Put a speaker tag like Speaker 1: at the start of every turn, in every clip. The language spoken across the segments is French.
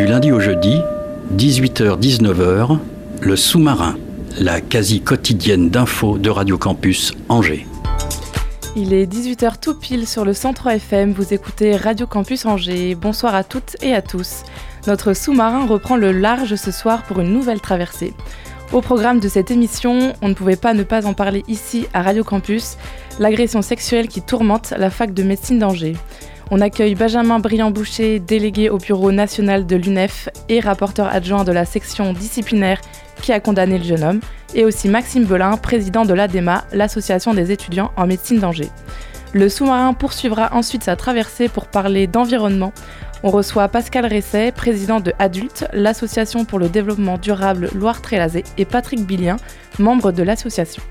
Speaker 1: Du lundi au jeudi, 18h-19h, le sous-marin, la quasi quotidienne d'infos de Radio Campus Angers.
Speaker 2: Il est 18h tout pile sur le 103 FM, vous écoutez Radio Campus Angers. Bonsoir à toutes et à tous. Notre sous-marin reprend le large ce soir pour une nouvelle traversée. Au programme de cette émission, on ne pouvait pas ne pas en parler ici à Radio Campus, l'agression sexuelle qui tourmente la fac de médecine d'Angers. On accueille Benjamin Briand-Boucher, délégué au bureau national de l'UNEF et rapporteur adjoint de la section disciplinaire qui a condamné le jeune homme, et aussi Maxime Belin, président de l'ADEMA, l'association des étudiants en médecine d'Angers. Le sous-marin poursuivra ensuite sa traversée pour parler d'environnement. On reçoit Pascal Resset, président de Adultes, l'association pour le développement durable Loire-Trélazé, et Patrick Billien, membre de l'association.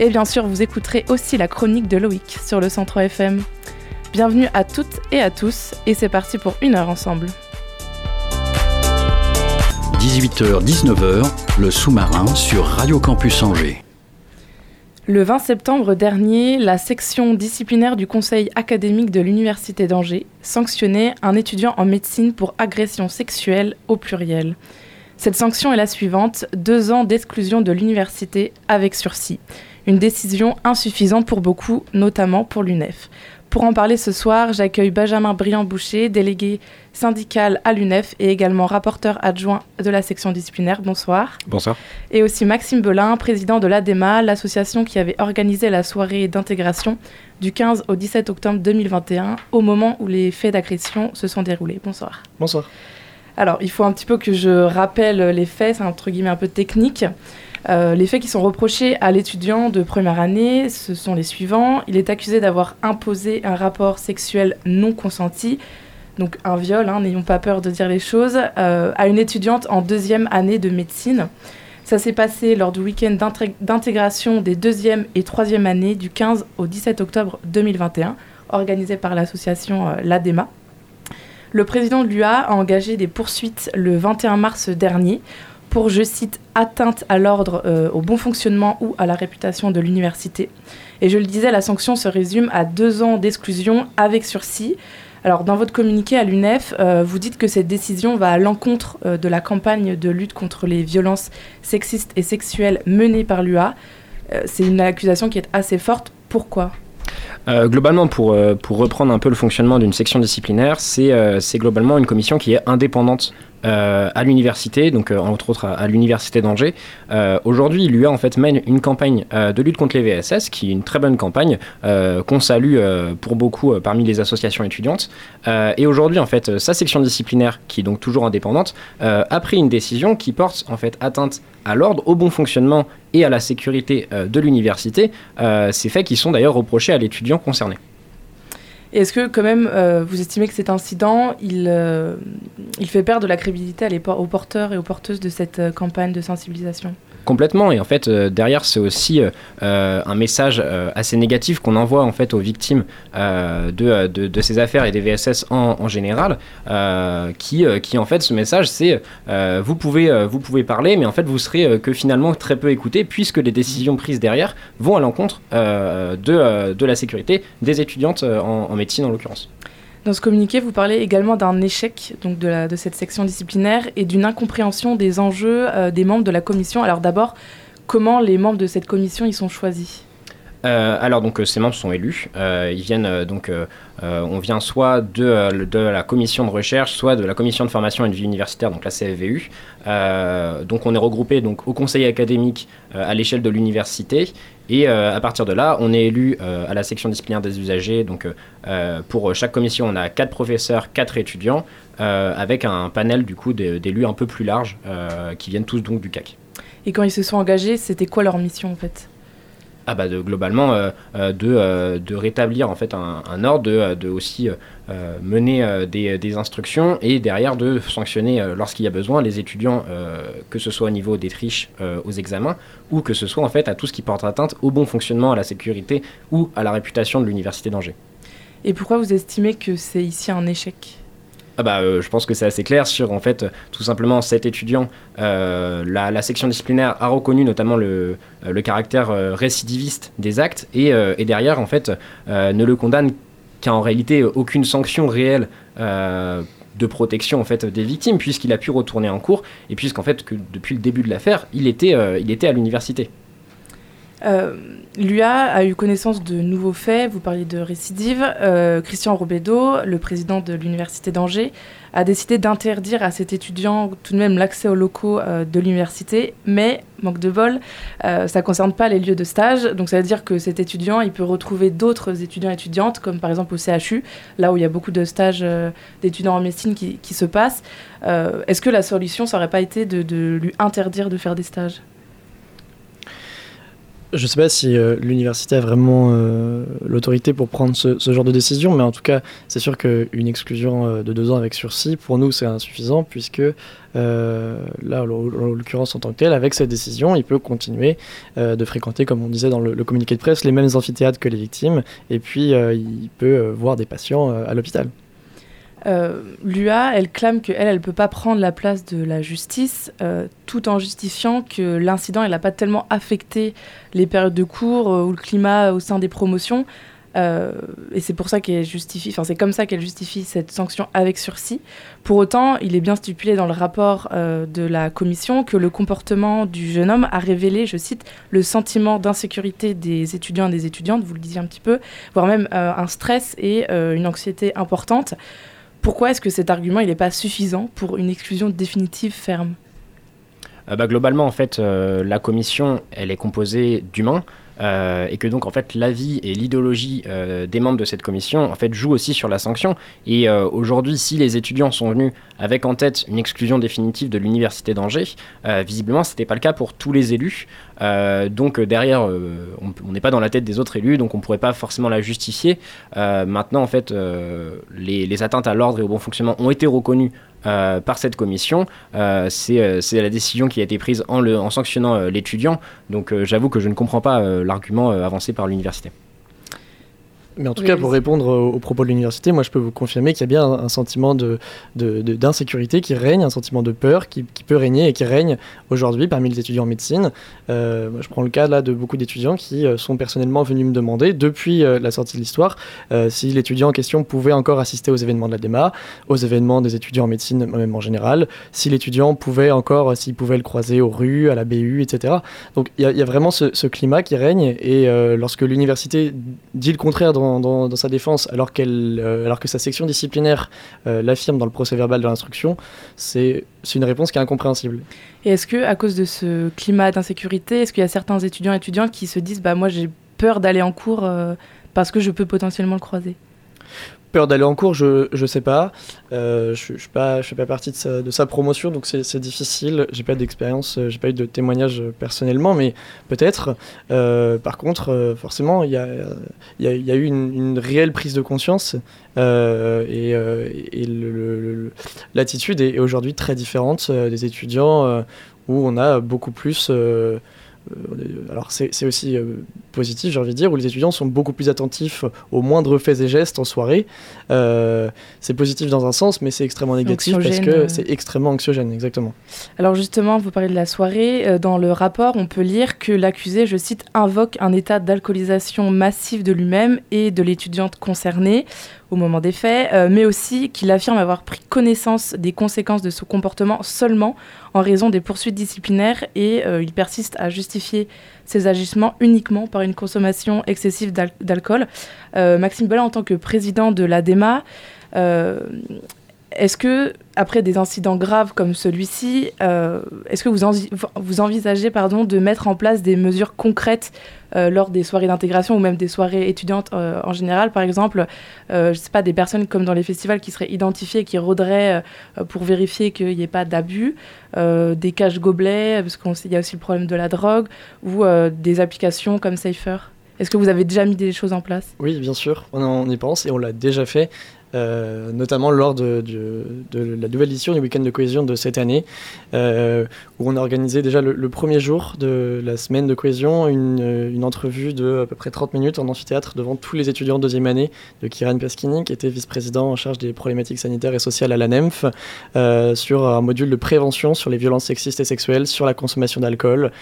Speaker 2: Et bien sûr, vous écouterez aussi la chronique de Loïc sur le 103 FM. Bienvenue à toutes et à tous, et c'est parti pour une heure ensemble.
Speaker 1: 18h-19h, le sous-marin sur Radio Campus Angers.
Speaker 2: Le 20 septembre dernier, la section disciplinaire du conseil académique de l'Université d'Angers sanctionnait un étudiant en médecine pour agression sexuelle au pluriel. Cette sanction est la suivante, deux ans d'exclusion de l'université avec sursis. Une décision insuffisante pour beaucoup, notamment pour l'UNEF. Pour en parler ce soir, j'accueille Benjamin Briand-Boucher, délégué syndical à l'UNEF et également rapporteur adjoint de la section disciplinaire. Bonsoir.
Speaker 3: Bonsoir.
Speaker 2: Et aussi Maxime Belin, président de l'ADEMA, l'association qui avait organisé la soirée d'intégration du 15 au 17 octobre 2021, au moment où les faits d'agression se sont déroulés. Bonsoir.
Speaker 3: Bonsoir.
Speaker 2: Alors, il faut un petit peu que je rappelle les faits, c'est entre guillemets un peu technique. Euh, les faits qui sont reprochés à l'étudiant de première année, ce sont les suivants. Il est accusé d'avoir imposé un rapport sexuel non consenti, donc un viol, hein, n'ayons pas peur de dire les choses, euh, à une étudiante en deuxième année de médecine. Ça s'est passé lors du week-end d'intégration des deuxième et troisième années du 15 au 17 octobre 2021, organisé par l'association euh, l'ADEMA. Le président de l'UA a engagé des poursuites le 21 mars dernier pour, je cite, atteinte à l'ordre, euh, au bon fonctionnement ou à la réputation de l'université. Et je le disais, la sanction se résume à deux ans d'exclusion avec sursis. Alors, dans votre communiqué à l'UNEF, euh, vous dites que cette décision va à l'encontre euh, de la campagne de lutte contre les violences sexistes et sexuelles menée par l'UA. C'est une accusation qui est assez forte. Pourquoi?
Speaker 3: Globalement, pour, pour reprendre un peu le fonctionnement d'une section disciplinaire, c'est globalement une commission qui est indépendante euh, à l'université, donc euh, entre autres à, l'université d'Angers. Euh, Aujourd'hui, l'UA en fait mène une campagne de lutte contre les VSS, qui est une très bonne campagne qu'on salue pour beaucoup parmi les associations étudiantes. Et aujourd'hui, en fait, sa section disciplinaire, qui est donc toujours indépendante, a pris une décision qui porte en fait atteinte à l'ordre, au bon fonctionnement et à la sécurité de l'université. Ces faits qui sont d'ailleurs reprochés à l'étudiant concerné.
Speaker 2: Est-ce que quand même euh, vous estimez que cet incident, il, euh, fait perdre de la crédibilité aux porteurs et aux porteuses de cette euh, campagne de sensibilisation?
Speaker 3: Complètement, et en fait, euh, derrière, c'est aussi euh, euh, un message assez négatif qu'on envoie en fait aux victimes de, ces affaires et des VSS en, général, qui, en fait, ce message, c'est vous, pouvez, vous pouvez parler, mais en fait, vous serez que finalement très peu écouté, puisque les décisions prises derrière vont à l'encontre de, la sécurité des étudiantes en médecine en l'occurrence.
Speaker 2: Dans ce communiqué, vous parlez également d'un échec de cette section disciplinaire et d'une incompréhension des enjeux euh, des membres de la commission. Alors d'abord, comment les membres de cette commission y sont choisis?
Speaker 3: Euh, alors donc euh, ces membres sont élus. Euh, ils viennent on vient soit de, la commission de recherche, soit de la commission de formation et de vie universitaire, donc la CFVU. Donc on est regroupé donc au conseil académique à l'échelle de l'université. Et à partir de là, on est élu à la section disciplinaire des usagers. Donc pour chaque commission, on a quatre professeurs, quatre étudiants, avec un panel du coup d'é- d'élus un peu plus large qui viennent tous donc du CAC.
Speaker 2: Et quand ils se sont engagés, c'était quoi leur mission en fait?
Speaker 3: Ah bah de, globalement euh, euh, de, euh, de rétablir en fait un, ordre, de, de aussi mener des, des instructions et derrière de sanctionner lorsqu'il y a besoin les étudiants, que ce soit au niveau des triches aux examens ou que ce soit en fait à tout ce qui porte atteinte au bon fonctionnement, à la sécurité ou à la réputation de l'université d'Angers.
Speaker 2: Et pourquoi vous estimez que c'est ici un échec?
Speaker 3: Ah bah, euh, je pense que c'est assez clair sur en fait tout simplement cet étudiant. Euh, la, section disciplinaire a reconnu notamment le, euh, caractère récidiviste des actes et, derrière en fait ne le condamne qu'à en réalité aucune sanction réelle. de protection en fait des victimes puisqu'il a pu retourner en cours et puisqu'en fait que depuis le début de l'affaire il était il était à l'université
Speaker 2: Euh, L'UA a eu connaissance de nouveaux faits, vous parliez de récidive. Euh, Christian Robedo, le président de l'Université d'Angers, a décidé d'interdire à cet étudiant tout de même l'accès aux locaux euh, de l'université, mais, manque de bol, ça ne concerne pas les lieux de stage. Donc ça veut dire que cet étudiant, il peut retrouver d'autres étudiants et étudiantes, comme par exemple au CHU, là où il y a beaucoup de stages d'étudiants en médecine qui, se passent. Est-ce que la solution, ça n'aurait pas été de lui interdire de faire des stages?
Speaker 4: Je ne sais pas si euh, l'université a vraiment euh, l'autorité pour prendre ce, genre de décision, mais en tout cas, c'est sûr qu'une exclusion euh, de deux ans avec sursis, pour nous, c'est insuffisant, puisque là, en en l'occurrence, en tant que tel, avec cette décision, il peut continuer de fréquenter, comme on disait dans le, communiqué de presse, les mêmes amphithéâtres que les victimes, et puis il peut voir des patients à l'hôpital.
Speaker 2: Euh, L'UA, elle clame qu'elle, elle ne peut pas prendre la place de la justice, euh, tout en justifiant que l'incident, n'a pas tellement affecté les périodes de cours euh, ou le climat au sein des promotions. Et c'est pour ça qu'elle justifie, enfin c'est comme ça qu'elle justifie cette sanction avec sursis. Pour autant, il est bien stipulé dans le rapport de la commission que le comportement du jeune homme a révélé, je cite, le sentiment d'insécurité des étudiants et des étudiantes, vous le disiez un petit peu, voire même un stress et une anxiété importante. Pourquoi est-ce que cet argument n'est pas suffisant pour une exclusion définitive ferme?
Speaker 3: Euh, bah, globalement, en fait, euh, la commission, elle est composée d'humains. euh, et que donc en fait l'avis et l'idéologie des membres de cette commission en fait jouent aussi sur la sanction et aujourd'hui si les étudiants sont venus avec en tête une exclusion définitive de l'université d'Angers visiblement c'était pas le cas pour tous les élus Euh, donc euh, derrière euh, on n'est pas dans la tête des autres élus donc on pourrait pas forcément la justifier maintenant en fait les, atteintes à l'ordre et au bon fonctionnement ont été reconnues par cette commission. C'est la décision qui a été prise en, sanctionnant l'étudiant. Donc j'avoue que je ne comprends pas l'argument avancé par l'université.
Speaker 4: Mais en tout
Speaker 2: Oui,
Speaker 4: cas, pour répondre aux, aux propos de l'université, moi je peux vous confirmer qu'il y a bien un, un sentiment de, de- de- d'insécurité qui règne, un sentiment de peur qui, qui peut régner et qui règne aujourd'hui parmi les étudiants en médecine. Euh, moi, je prends le cas là de beaucoup d'étudiants qui euh, sont personnellement venus me demander, depuis euh, la sortie de l'histoire, euh, si l'étudiant en question pouvait encore assister aux événements de la DEMA, aux événements des étudiants en médecine même en général, si l'étudiant pouvait encore, s'il pouvait le croiser aux rues, à la BU, etc. Donc il y, a- il y a vraiment ce, ce climat qui règne et lorsque l'université dit le contraire dans, dans- sa défense alors, qu'elle, euh, alors que sa section disciplinaire euh, l'affirme dans le procès verbal de l'instruction, c'est, c'est une réponse qui est incompréhensible.
Speaker 2: Et est-ce que à cause de ce climat d'insécurité, est-ce qu'il y a certains étudiants et étudiantes qui se disent bah moi j'ai peur d'aller en cours euh, parce que je peux potentiellement le croiser?
Speaker 4: Peur d'aller en cours, je, je sais pas. Euh, je, je suis pas, je fais pas partie de sa, promotion, donc c'est, difficile. J'ai pas d'expérience, euh, j'ai pas eu de témoignage euh, personnellement, mais peut-être. Par contre, forcément, il y a, il y, a, eu une, réelle prise de conscience et, et l'attitude est, aujourd'hui très différente des étudiants où on a beaucoup plus. Euh, euh, alors c'est aussi euh, positif, j'ai envie de dire, où les étudiants sont beaucoup plus attentifs aux moindres faits et gestes en soirée. Euh, c'est positif dans un sens, mais c'est extrêmement négatif parce que
Speaker 2: euh.
Speaker 4: c'est extrêmement anxiogène, exactement.
Speaker 2: Alors justement, vous parlez de la soirée. Dans le rapport, on peut lire que l'accusé, je cite, invoque un état d'alcoolisation massive de lui-même et de l'étudiante concernée au moment des faits, euh, mais aussi qu'il affirme avoir pris connaissance des conséquences de son comportement seulement en raison des poursuites disciplinaires et euh, il persiste à justifier ses agissements uniquement par une consommation excessive d'al- d'alcool. Euh, Maxime Bella, en tant que président de l'ADEMA, est-ce que, après des incidents graves comme celui-ci, euh, est-ce que vous, envi- vous envisagez pardon, de mettre en place des mesures concrètes euh, lors des soirées d'intégration ou même des soirées étudiantes euh, en général? Par exemple, je sais pas, des personnes comme dans les festivals qui seraient identifiées, qui rôderaient pour vérifier qu'il n'y ait pas d'abus, des caches gobelets, parce qu'il y a aussi le problème de la drogue, ou des applications comme Safer Est-ce que vous avez déjà mis des choses en place?
Speaker 4: Oui, bien sûr, on y pense et on l'a déjà fait, euh, notamment lors de, la nouvelle édition du Week-end de cohésion de cette année, euh, où on a organisé déjà le, premier jour de la semaine de cohésion une, euh, entrevue de à peu près 30 minutes en amphithéâtre devant tous les étudiants de deuxième année de Kiran Paskini, qui était vice-président en charge des problématiques sanitaires et sociales à la NEMF, sur un module de prévention sur les violences sexistes et sexuelles, sur la consommation d'alcool.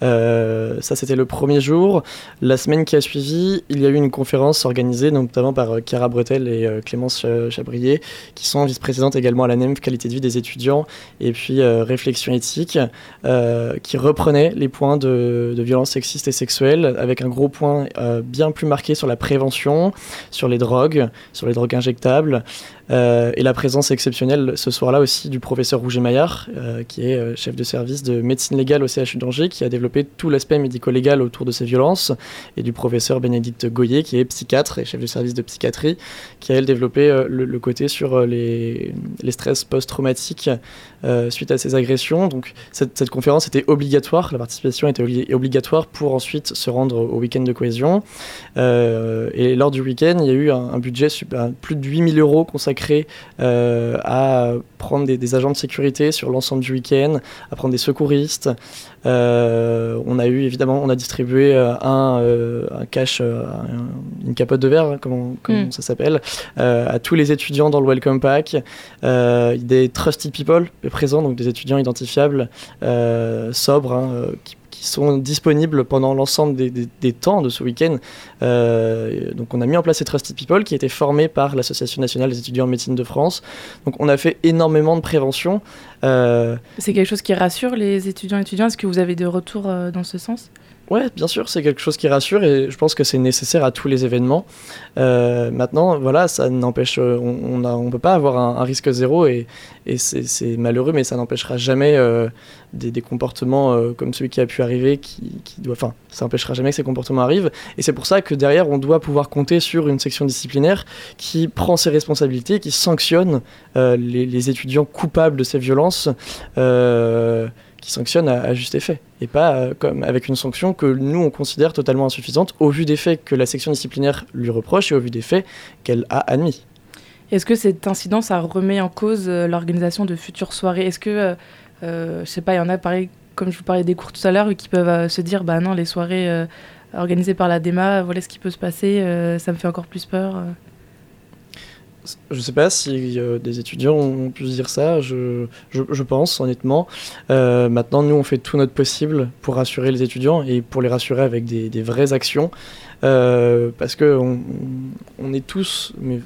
Speaker 4: Ça, c'était le premier jour. La semaine qui a suivi, il y a eu une conférence organisée notamment par Chiara Bretel et Clémence Cha- Chabrier, qui sont vice-présidentes également à la NEMF, qualité de vie des étudiants, et puis euh, réflexion éthique, euh, qui reprenait les points de, de violences sexistes et sexuelles, avec un gros point euh, bien plus marqué sur la prévention, sur les drogues, sur les drogues injectables, euh, et la présence exceptionnelle ce soir-là aussi du professeur Rouget Maillard, euh, qui est euh, chef de service de médecine légale au CHU d'Angers, qui a développé tout l'aspect médico-légal autour de ces violences, et du professeur Bénédicte Goyer, qui est psychiatre et chef de service de psychiatrie, qui a elle développé le, côté sur les stress post-traumatiques euh, suite à ces agressions. Donc cette, conférence était obligatoire, la participation était obli- obligatoire pour ensuite se rendre au week-end de cohésion. Euh, et lors du week-end, il y a eu un, budget plus de 8000 euros consacré euh, à prendre des, des agents de sécurité sur l'ensemble du week-end, à prendre des secouristes. Euh, on a eu évidemment, on a distribué euh, un, euh, un cash, euh, un- une capote de verre, hein, comment, comment
Speaker 2: Mm.
Speaker 4: ça s'appelle, à tous les étudiants dans le Welcome Pack. Des trusted people présents, donc des étudiants identifiables, sobres, hein, qui, qui sont disponibles pendant l'ensemble des, temps de ce week-end. Euh, donc on a mis en place ces trusted people qui étaient formés par l'Association nationale des étudiants en médecine de France. Donc on a fait énormément de prévention. Euh,
Speaker 2: C'est quelque chose qui rassure les étudiants et étudiants Est-ce que vous avez des retours euh, dans ce sens?
Speaker 4: Ouais, bien sûr, c'est quelque chose qui rassure et je pense que c'est nécessaire à tous les événements. Euh, maintenant, voilà, ça n'empêche, on, on peut pas avoir un, risque zéro et, c'est malheureux, mais ça n'empêchera jamais euh, des, comportements euh, comme celui qui a pu arriver, qui, doit, enfin, ça n'empêchera jamais que ces comportements arrivent. Et c'est pour ça que derrière, on doit pouvoir compter sur une section disciplinaire qui prend ses responsabilités, qui sanctionne les étudiants coupables de ces violences. Qui sanctionne à, juste effet et pas euh, comme avec une sanction que nous on considère totalement insuffisante au vu des faits que la section disciplinaire lui reproche et au vu des faits qu'elle a admis.
Speaker 2: Est-ce que cet incident, ça remet en cause euh, l'organisation de futures soirées? Est-ce que, euh, je sais pas, il y en a, pareil, comme je vous parlais des cours tout à l'heure, qui peuvent se dire, bah non, les soirées organisées par la DEMA, voilà ce qui peut se passer, ça me fait encore plus peur.
Speaker 4: Je sais pas si euh, des étudiants ont pu dire ça, je, je, pense honnêtement. Euh, maintenant, nous, on fait tout notre possible pour rassurer les étudiants et pour les rassurer avec des, des vraies actions. Euh, parce que on, est tous, mais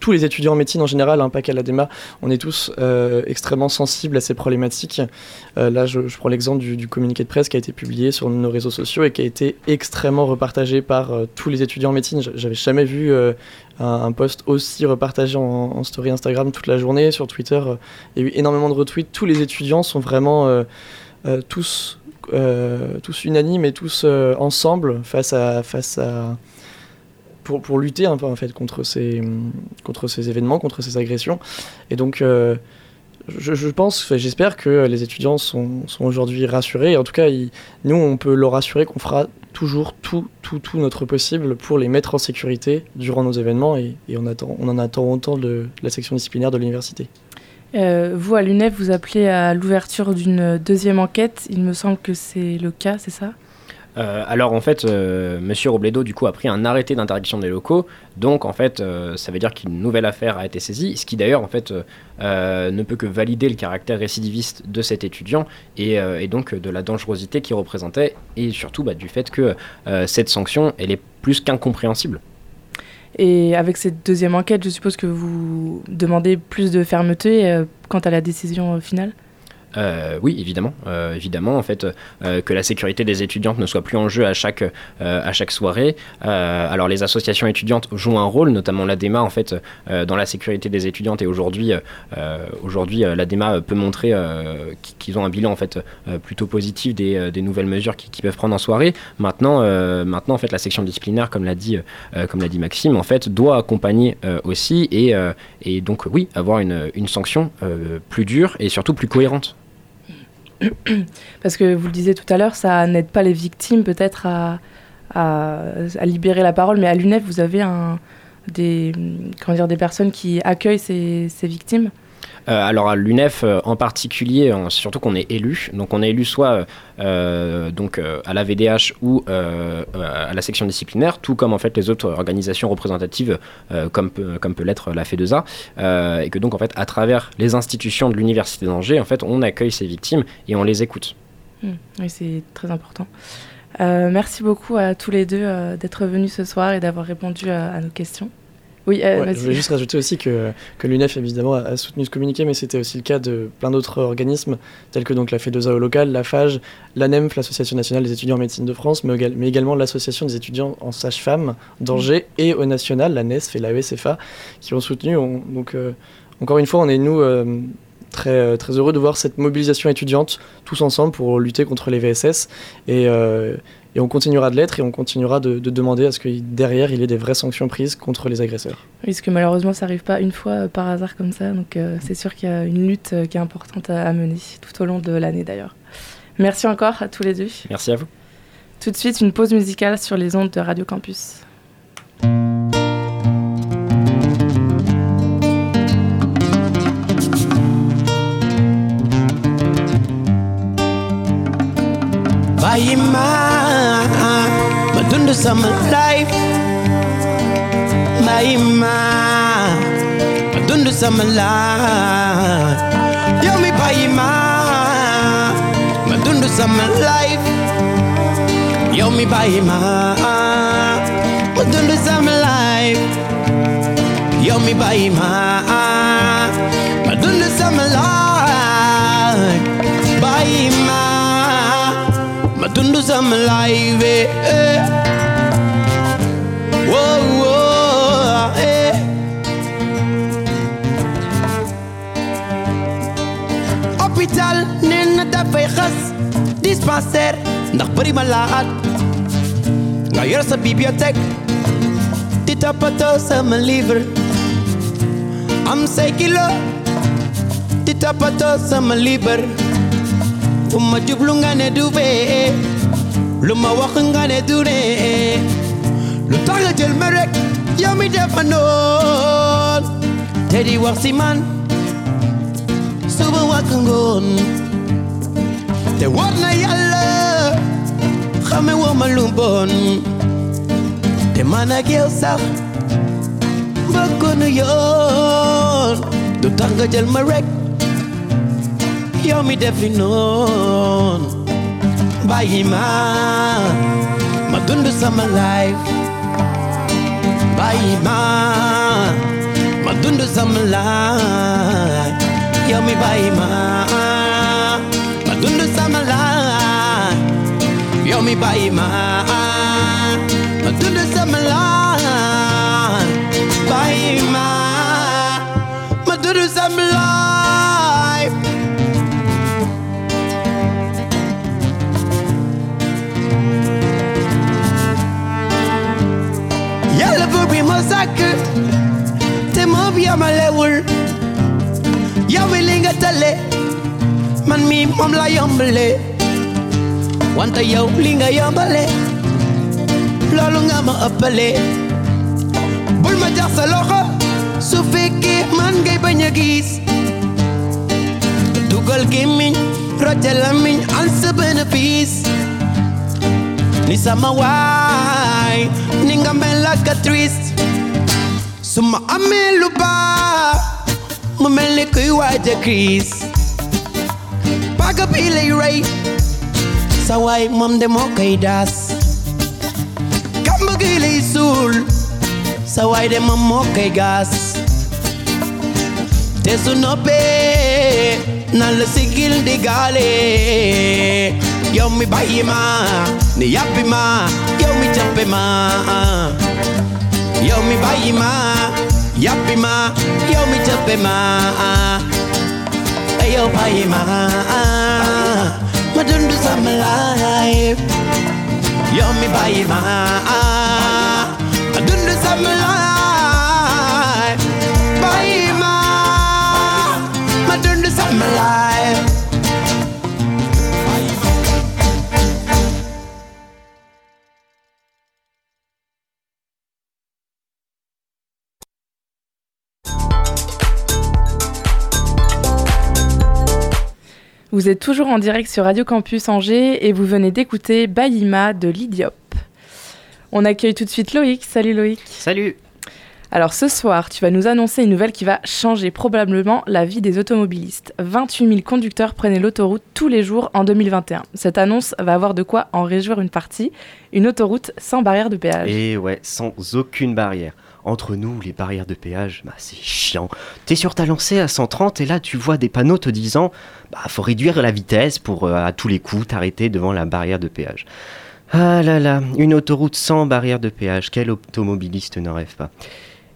Speaker 4: tous les étudiants en médecine en général, hein, pas qu'à l'ADEMA, on est tous extrêmement sensibles à ces problématiques. Là, je, je prends l'exemple du, du communiqué de presse qui a été publié sur nos réseaux sociaux et qui a été extrêmement repartagé par tous les étudiants en médecine. J'avais jamais vu un, un post aussi repartagé en, story Instagram toute la journée, sur Twitter. euh, Il y a eu énormément de retweets. Tous les étudiants sont vraiment euh, euh, tous, tous unanimes et tous ensemble face à, face à pour, pour lutter en fait contre ces, contre ces événements, contre ces agressions. Et donc, je, pense, j'espère que les étudiants sont, sont aujourd'hui rassurés. En tout cas, nous, on peut leur assurer qu'on fera toujours tout, tout, tout notre possible pour les mettre en sécurité durant nos événements et, on, attend, on en attend autant de la section disciplinaire de l'université.
Speaker 2: Euh, vous, à l'UNEF, vous appelez à l'ouverture d'une deuxième enquête. Il me semble que c'est le cas, c'est ça?
Speaker 3: Euh, alors en fait, euh, Monsieur Robledo du coup a pris un arrêté d'interdiction des locaux, donc en fait euh, ça veut dire qu'une nouvelle affaire a été saisie, ce qui d'ailleurs en fait euh, ne peut que valider le caractère récidiviste de cet étudiant et, donc de la dangerosité qu'il représentait et surtout bah, du fait que cette sanction elle est plus qu'incompréhensible.
Speaker 2: Et avec cette deuxième enquête, je suppose que vous demandez plus de fermeté quant à la décision finale?
Speaker 3: Euh, oui, évidemment, euh, évidemment, en fait, euh, que la sécurité des étudiantes ne soit plus en jeu à chaque, à chaque soirée. Alors, les associations étudiantes jouent un rôle, notamment l'ADEMA, en fait, dans la sécurité des étudiantes. Et aujourd'hui, aujourd'hui, l'ADEMA peut montrer qu'- qu'ils ont un bilan en fait plutôt positif des, des nouvelles mesures qu'ils peuvent prendre en soirée. Maintenant, maintenant, en fait, la section disciplinaire, comme l'a dit, comme dit Maxime, en fait, doit accompagner aussi et, et donc oui, avoir une, une sanction plus dure et surtout plus cohérente.
Speaker 2: Parce que vous le disiez tout à l'heure, ça n'aide pas les victimes peut-être à, libérer la parole, mais à l'UNEF, vous avez des, comment dire, des personnes qui accueillent ces victimes?
Speaker 3: Euh, alors à l'UNEF euh, en particulier, hein, surtout qu'on est élu, donc on est élu soit euh, donc à la VDH ou à la section disciplinaire, tout comme en fait les autres organisations représentatives comme peut, comme peut l'être la FEDESA, euh, et que donc en fait à travers les institutions de l'université d'Angers, en fait on accueille ces victimes et on les écoute.
Speaker 2: Hmm, Oui, c'est très important. Merci beaucoup à tous les deux d'être venus ce soir et d'avoir répondu à nos questions. Oui, euh,
Speaker 4: Ouais, je voulais juste rajouter aussi que, que l'UNEF évidemment a, a soutenu ce communiqué, mais c'était aussi le cas de plein d'autres organismes, tels que donc la FEDESA au local, la FAGE, l'ANEMF, l'Association nationale des étudiants en médecine de France, mais, égal- mais également l'Association des étudiants en sage-femme d'Angers et au national, la NESF et la ESFA, qui ont soutenu. On- donc euh, encore une fois, on est nous euh, très, euh, très heureux de voir cette mobilisation étudiante tous ensemble pour lutter contre les VSS. Et, euh, et on continuera de l'être et on continuera de, de demander à ce que derrière il y ait des vraies sanctions prises contre les agresseurs.
Speaker 2: Oui, parce que malheureusement, ça n'arrive pas une fois euh, par hasard comme ça. Donc, euh, c'est sûr qu'il y a une lutte qui est importante à, à mener tout au long de l'année d'ailleurs. Merci encore à tous les deux.
Speaker 3: Merci à vous.
Speaker 2: Tout de suite, une pause musicale sur les ondes de Radio Campus.
Speaker 5: days of my life. Yo mi paima, madundu sa my life. Yo mi paima, madundu sa my life. Yo mi paima, madundu sa my life. Paima, madundu sa my life. Eh, eh. fayxas dispenser ndax bari ma laat nga yor sa bibliothèque di tapatal sama livre am say kilo di tapatal sama livre fu ma jublu nga ne du bee lu ma wax nga ne du ne lu tax nga jël ma rek yow ya mi def ma wax si man suba wàkk war na yàlla xame woo ma lu bon te man ak yow sax bokkoonu yoon. Lu tax nga jël ma rek yow mi defi noon bàyyi ma ma dund sama life. Bàyyi ma ma dund sama life. Yow mi bàyyi ma Tell me by iman To the semblant By iman To the semblant Yalla bubi masaka Temo biya malewul Ya wilinga tale Man mi mom la yombele wante yow li nga yombale loolu nga ma ëppale bul ma jax sa loxo su fekkee man ngay bañ a gis. Dugal gémmiñ rote lamiñ an sa bénéfice ni sama waay ni nga mel ak triste su ma lu baax mu kuy waaj a crise paaka bii lay rey sa waay moom de moo koy daas suul sa waay de moom moo koy gas. Te su noppee na la sigil di gaale yow mi bàyyi ma ni yàppi ma yow mi jàppe ma. Yow mi bàyyi ma yàppi ma yow mi jàppe ma. Bàyyi ma ma I'm alive. You're me by my. I do this, I'm alive.
Speaker 2: Vous êtes toujours en direct sur Radio Campus Angers et vous venez d'écouter Bayima de Lydiop. On accueille tout de suite Loïc. Salut Loïc.
Speaker 3: Salut
Speaker 2: Alors ce soir, tu vas nous annoncer une nouvelle qui va changer probablement la vie des automobilistes. 28 000 conducteurs prenaient l'autoroute tous les jours en 2021. Cette annonce va avoir de quoi en réjouir une partie. Une autoroute sans barrière de péage.
Speaker 6: Et ouais, sans aucune barrière. Entre nous, les barrières de péage, bah, c'est chiant. T'es sur ta lancée à 130 et là tu vois des panneaux te disant bah faut réduire la vitesse pour euh, à tous les coups t'arrêter devant la barrière de péage. Ah là là, une autoroute sans barrière de péage, quel automobiliste n'en rêve pas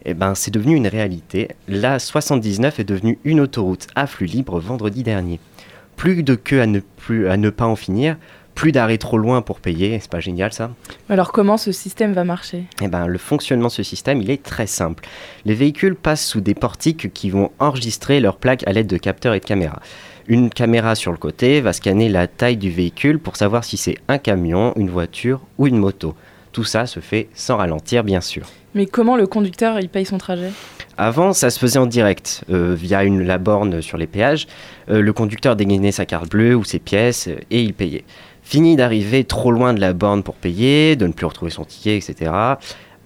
Speaker 6: Eh ben c'est devenu une réalité. La 79 est devenue une autoroute à flux libre vendredi dernier. Plus de queue à ne, plus, à ne pas en finir, plus d'arrêts trop loin pour payer, c'est pas génial ça?
Speaker 2: Alors comment ce système va marcher?
Speaker 6: Eh ben, le fonctionnement de ce système, il est très simple. Les véhicules passent sous des portiques qui vont enregistrer leurs plaques à l'aide de capteurs et de caméras. Une caméra sur le côté va scanner la taille du véhicule pour savoir si c'est un camion, une voiture ou une moto. Tout ça se fait sans ralentir, bien sûr.
Speaker 2: Mais comment le conducteur il paye son trajet?
Speaker 6: Avant, ça se faisait en direct, euh, via une, la borne sur les péages. Euh, le conducteur dégainait sa carte bleue ou ses pièces euh, et il payait. Fini d'arriver trop loin de la borne pour payer, de ne plus retrouver son ticket, etc.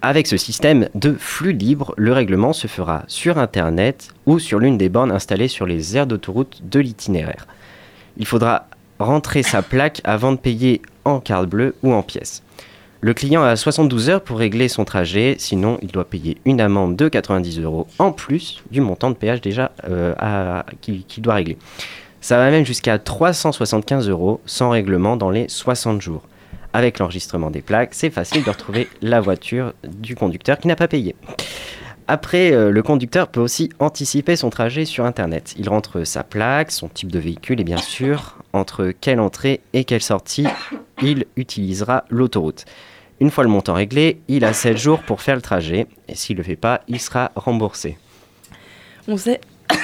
Speaker 6: Avec ce système de flux libre, le règlement se fera sur Internet ou sur l'une des bornes installées sur les aires d'autoroute de l'itinéraire. Il faudra rentrer sa plaque avant de payer en carte bleue ou en pièces. Le client a 72 heures pour régler son trajet, sinon il doit payer une amende de 90 euros en plus du montant de péage déjà euh, qu'il doit régler. Ça va même jusqu'à 375 euros sans règlement dans les 60 jours. Avec l'enregistrement des plaques, c'est facile de retrouver la voiture du conducteur qui n'a pas payé. Après, euh, le conducteur peut aussi anticiper son trajet sur Internet. Il rentre sa plaque, son type de véhicule et bien sûr, entre quelle entrée et quelle sortie, il utilisera l'autoroute. Une fois le montant réglé, il a 7 jours pour faire le trajet et s'il ne le fait pas, il sera remboursé.
Speaker 2: On sait,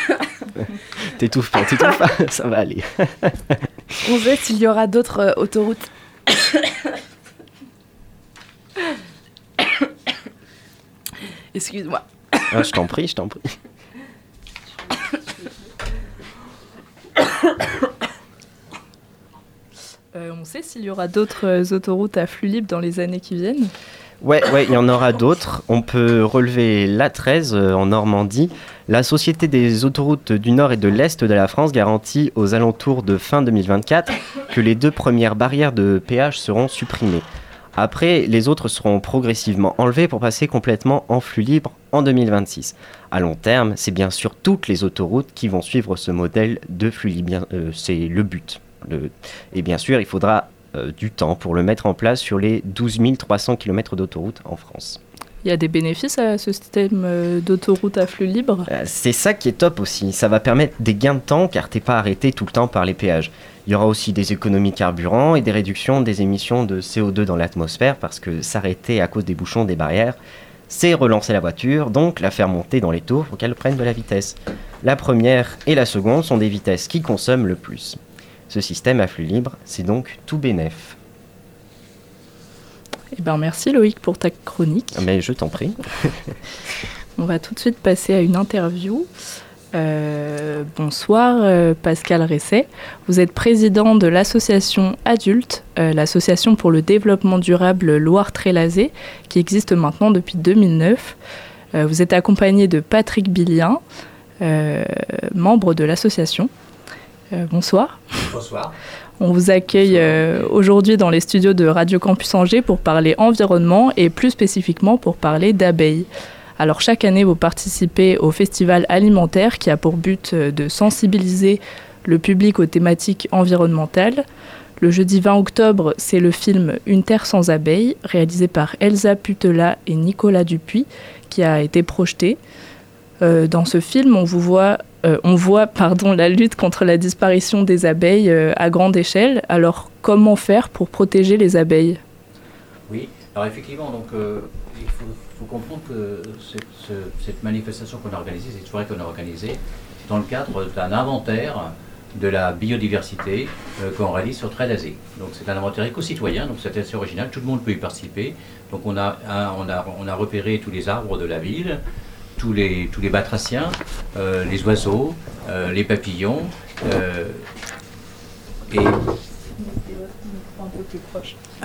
Speaker 6: T'étouffes pas, t'étouffes pas, ça va aller.
Speaker 2: on sait s'il y aura d'autres euh, autoroutes. Excuse-moi.
Speaker 6: Ah, je t'en prie, je t'en prie.
Speaker 7: Euh, on sait s'il y aura d'autres euh, autoroutes à flux libre dans les années qui viennent
Speaker 6: Ouais, ouais, il y en aura d'autres. On peut relever l'A13 euh, en Normandie. La Société des autoroutes du Nord et de l'Est de la France garantit aux alentours de fin 2024 que les deux premières barrières de péage seront supprimées. Après, les autres seront progressivement enlevées pour passer complètement en flux libre en 2026. À long terme, c'est bien sûr toutes les autoroutes qui vont suivre ce modèle de flux libre. Euh, c'est le but. Et bien sûr, il faudra du temps pour le mettre en place sur les 12 300 km d'autoroute en France.
Speaker 7: Il y a des bénéfices à ce système euh, d'autoroute à flux libre?
Speaker 6: Euh, c'est ça qui est top aussi, ça va permettre des gains de temps car t'es pas arrêté tout le temps par les péages. Il y aura aussi des économies de carburant et des réductions des émissions de CO2 dans l'atmosphère parce que s'arrêter à cause des bouchons des barrières, c'est relancer la voiture, donc la faire monter dans les tours pour qu'elle prenne de la vitesse. La première et la seconde sont des vitesses qui consomment le plus. Ce système à flux libre, c'est donc tout bénef.
Speaker 7: Eh ben merci Loïc pour ta chronique.
Speaker 6: Mais je t'en prie.
Speaker 7: On va tout de suite passer à une interview. Euh, bonsoir euh, Pascal Resset. Vous êtes président de l'association Adulte, euh, l'association pour le développement durable Loire-Trélazé, qui existe maintenant depuis 2009. Euh, vous êtes accompagné de Patrick Billien, membre de l'association. Euh, bonsoir.
Speaker 8: Bonsoir.
Speaker 7: On vous accueille euh, aujourd'hui dans les studios de Radio Campus Angers pour parler environnement et plus spécifiquement pour parler d'abeilles. Alors chaque année, vous participez au festival alimentaire qui a pour but euh, de sensibiliser le public aux thématiques environnementales. Le jeudi 20 octobre, c'est le film Une terre sans abeilles, réalisé par Elsa Putela et Nicolas Dupuis, qui a été projeté. Euh, dans ce film, on, vous voit, euh, on voit pardon, la lutte contre la disparition des abeilles euh, à grande échelle. Alors, comment faire pour protéger les abeilles?
Speaker 1: Oui, alors effectivement, donc, il faut, comprendre que cette, ce- cette manifestation qu'on a organisée, cette soirée qu'on a organisée, dans le cadre d'un inventaire de la biodiversité qu'on réalise sur Trélazé. Donc c'est un inventaire éco-citoyen, donc c'est assez original, tout le monde peut y participer. Donc on a, on a, on a repéré tous les arbres de la ville, tous les, tous les batraciens, euh, les oiseaux, euh, les papillons, euh, et un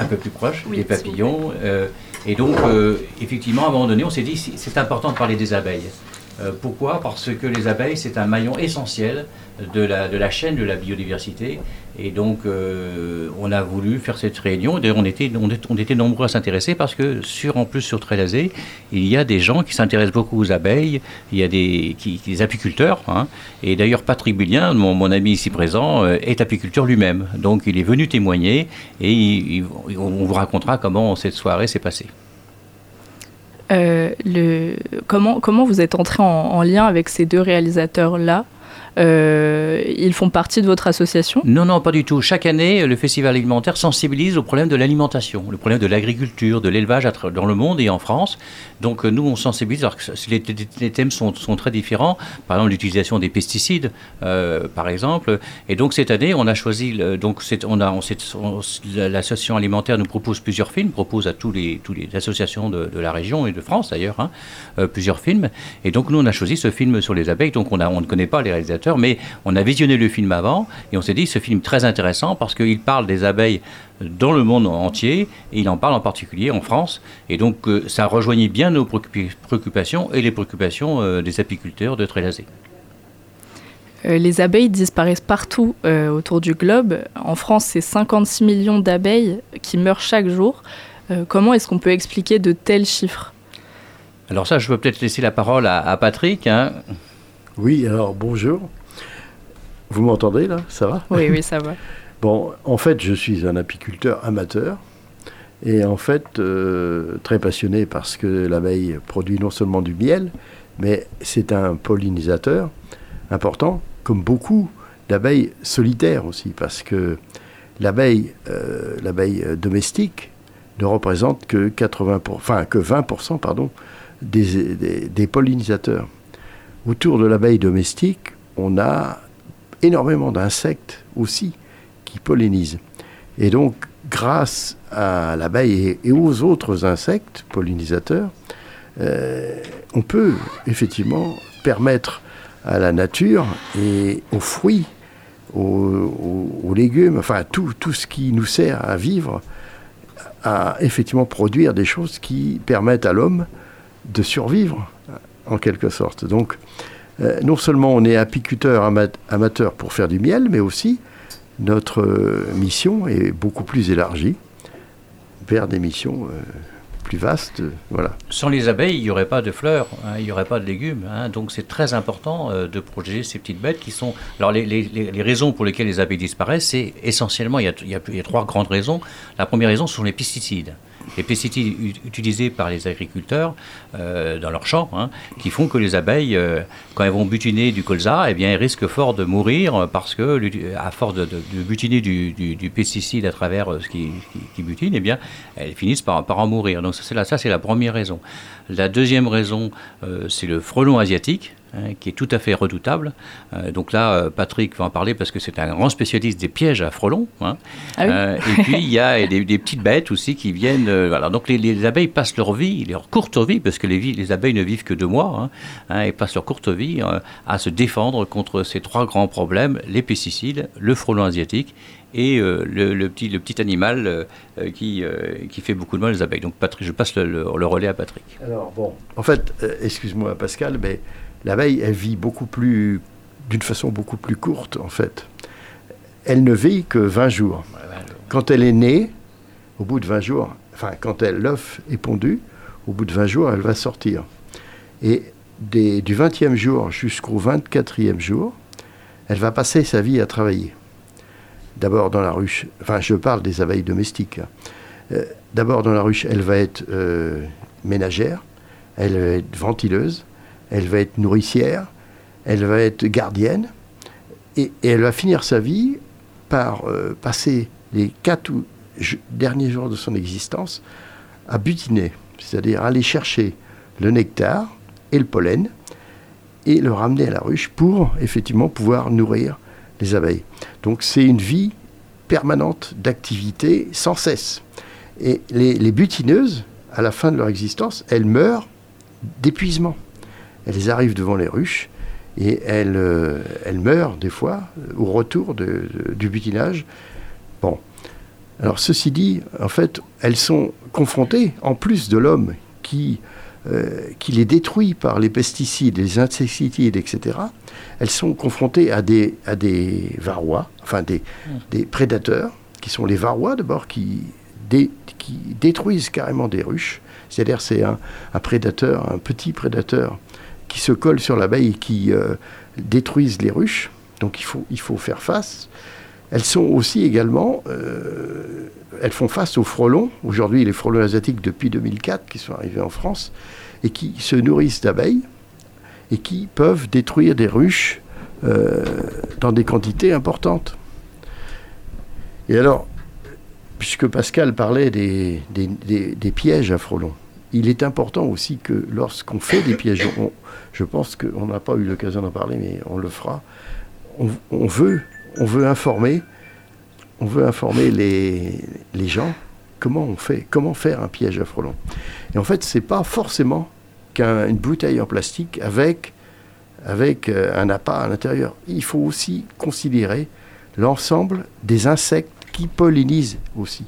Speaker 1: peu plus proche,
Speaker 7: Oui,
Speaker 1: les papillons. et donc, effectivement, à un moment donné, on s'est dit, c'est important de parler des abeilles. Euh, pourquoi? Parce que les abeilles, c'est un maillon essentiel de la, de la chaîne de la biodiversité. Et donc, euh, on a voulu faire cette réunion. D'ailleurs, on était, on, était nombreux à s'intéresser parce que, sur, en plus, sur Trélazé, il y a des gens qui s'intéressent beaucoup aux abeilles. Il y a des, qui, apiculteurs. hein. Et d'ailleurs, Patrick Bulien, mon, mon ami ici présent, euh, est apiculteur lui-même. Donc, il est venu témoigner et on vous racontera comment cette soirée s'est passée.
Speaker 7: Euh, le, comment, comment vous êtes entré en, en lien avec ces deux réalisateurs-là? Euh, Ils font partie de votre association?
Speaker 1: Non, non, pas du tout. Chaque année, le festival alimentaire sensibilise au problème de l'alimentation, le problème de l'agriculture, de l'élevage dans le monde et en France. Donc euh, nous, on sensibilise. Alors que les, thèmes sont, très différents. Par exemple, l'utilisation des pesticides, euh, par exemple. Et donc cette année, on a choisi. donc l'association alimentaire nous propose plusieurs films, propose à tous les, associations de, la région et de France d'ailleurs hein, plusieurs films. Et donc nous, on a choisi ce film sur les abeilles. Donc on ne connaît pas les réalisateurs, mais on a visionné le film avant et on s'est dit ce film très intéressant parce qu'il parle des abeilles dans le monde entier et il en parle en particulier en France. Et donc euh, ça rejoignait bien nos préoccupations et les préoccupations euh, des apiculteurs de Trélazé.
Speaker 7: Euh, les abeilles disparaissent partout euh, autour du globe. En France, c'est 56 millions d'abeilles qui meurent chaque jour. Euh, comment est-ce qu'on peut expliquer de tels chiffres?
Speaker 1: Alors ça, je peux peut-être laisser la parole à, à Patrick. hein.
Speaker 8: Oui, alors bonjour. Vous m'entendez là? Ça va?
Speaker 7: Oui, oui, ça va.
Speaker 8: Bon, en fait, je suis un apiculteur amateur et en fait euh, très passionné parce que l'abeille produit non seulement du miel, mais c'est un pollinisateur important, comme beaucoup d'abeilles solitaires aussi, parce que l'abeille, euh, l'abeille domestique ne représente que 80 pour- enfin que 20% pardon, des, des- des pollinisateurs. Autour de l'abeille domestique, on a énormément d'insectes aussi qui pollinisent. Et donc, grâce à l'abeille et, aux autres insectes pollinisateurs, euh, on peut effectivement permettre à la nature et aux fruits, aux, aux- aux légumes, enfin tout, tout ce qui nous sert à vivre, à effectivement produire des choses qui permettent à l'homme de survivre, en quelque sorte. Donc, euh, non seulement on est apiculteur ama- amateur pour faire du miel, mais aussi notre euh, mission est beaucoup plus élargie vers des missions euh, plus vastes. voilà.
Speaker 1: Sans les abeilles, il n'y aurait pas de fleurs, hein, il n'y aurait pas de légumes. hein. donc c'est très important de protéger ces petites bêtes qui sont... Alors les, raisons pour lesquelles les abeilles disparaissent, c'est essentiellement, il y a- il y a trois grandes raisons. La première raison, ce sont les pesticides. Les pesticides utilisés par les agriculteurs euh, dans leurs champs, hein, qui font que les abeilles, euh, quand elles vont butiner du colza, eh bien, elles risquent fort de mourir parce que, à force de, butiner du, pesticide à travers euh, ce qui, qui- butine, eh bien, elles finissent par, en mourir. Donc ça, c'est la, première raison. La deuxième raison, euh, c'est le frelon asiatique. Hein, qui est tout à fait redoutable. Euh, donc là, euh, Patrick va en parler parce que c'est un grand spécialiste des pièges à frelons. hein.
Speaker 7: Ah oui.
Speaker 1: Euh, et puis il y a des, des petites bêtes aussi qui viennent. euh, voilà. Donc les, les abeilles passent leur vie, leur courte vie, parce que les, abeilles ne vivent que deux mois, hein, hein, et passent leur courte vie euh, à se défendre contre ces trois grands problèmes les pesticides, le frelon asiatique et euh, le, le petit, le petit animal euh, qui, euh, qui fait beaucoup de mal aux abeilles. Donc Patrick, je passe le, le- le relais à Patrick.
Speaker 8: Alors bon, en fait, euh, excuse-moi Pascal, mais l'abeille, elle vit beaucoup plus, d'une façon beaucoup plus courte en fait. Elle ne vit que 20 jours. Quand elle est née, au bout de 20 jours, enfin quand l'œuf est pondu, au bout de 20 jours, elle va sortir. Et du 20e jour jusqu'au 24e jour, elle va passer sa vie à travailler. D'abord dans la ruche, enfin je parle des abeilles domestiques. hein. Euh, D'abord dans la ruche, elle va être euh, ménagère, elle va être ventileuse, elle va être nourricière, elle va être gardienne, et, elle va finir sa vie par euh, passer les quatre derniers jours de son existence à butiner, c'est-à-dire aller chercher le nectar et le pollen et le ramener à la ruche pour effectivement pouvoir nourrir les abeilles. Donc c'est une vie permanente d'activité sans cesse. Et les butineuses, à la fin de leur existence, elles meurent d'épuisement. Elles arrivent devant les ruches et elles, euh, elles meurent des fois euh, au retour de- de- du butinage. Bon. Alors ceci dit, en fait, elles sont confrontées, en plus de l'homme qui, euh, qui les détruit par les pesticides, les insecticides, etc., elles sont confrontées à des, à des varrois, enfin des, des prédateurs, qui sont les varrois d'abord, qui, dé- qui détruisent carrément des ruches. C'est-à-dire c'est un, un prédateur, un petit prédateur qui se colle sur l'abeille et qui euh, détruisent les ruches. Donc il faut, il faut faire face. Elles sont aussi également, euh, elles font face aux frelons. Aujourd'hui, les frelons asiatiques depuis 2004 qui sont arrivés en France et qui se nourrissent d'abeilles et qui peuvent détruire des ruches euh, dans des quantités importantes. Et alors, puisque Pascal parlait des- des pièges à frelons, il est important aussi que lorsqu'on fait des pièges, je pense qu'on n'a pas eu l'occasion d'en parler, mais on le fera, on, veut, on veut informer, on veut informer les, les gens comment on fait, comment faire un piège à frelons. Et en fait, c'est pas forcément qu'une bouteille en plastique avec, avec euh, un appât à l'intérieur. Il faut aussi considérer l'ensemble des insectes qui pollinisent aussi.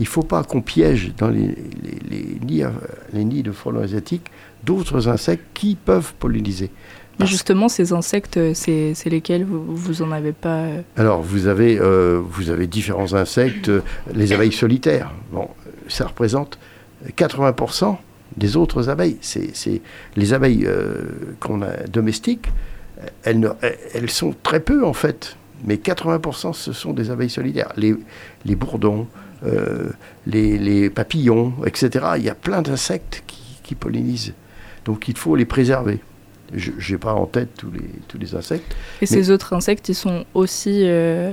Speaker 8: Il ne faut pas qu'on piège dans les, les- les nids, à- les nids de frelons asiatiques d'autres insectes qui peuvent polliniser.
Speaker 7: Mais justement, ces insectes, c'est lesquels? Vous, vous en avez pas euh,
Speaker 8: Alors, vous avez, euh, vous avez différents insectes, euh, les abeilles solitaires. Bon, ça représente 80% des autres abeilles. C'est c'est- les abeilles euh, qu'on a domestiques, elles, ne- elles sont très peu en fait, mais 80% ce sont des abeilles solitaires. Les, les bourdons, euh, les, les papillons, etc. Il y a plein d'insectes qui, qui pollinisent. Donc il faut les préserver. Je n'ai pas en tête tous les, tous les insectes.
Speaker 7: Et ces autres insectes, ils sont aussi euh,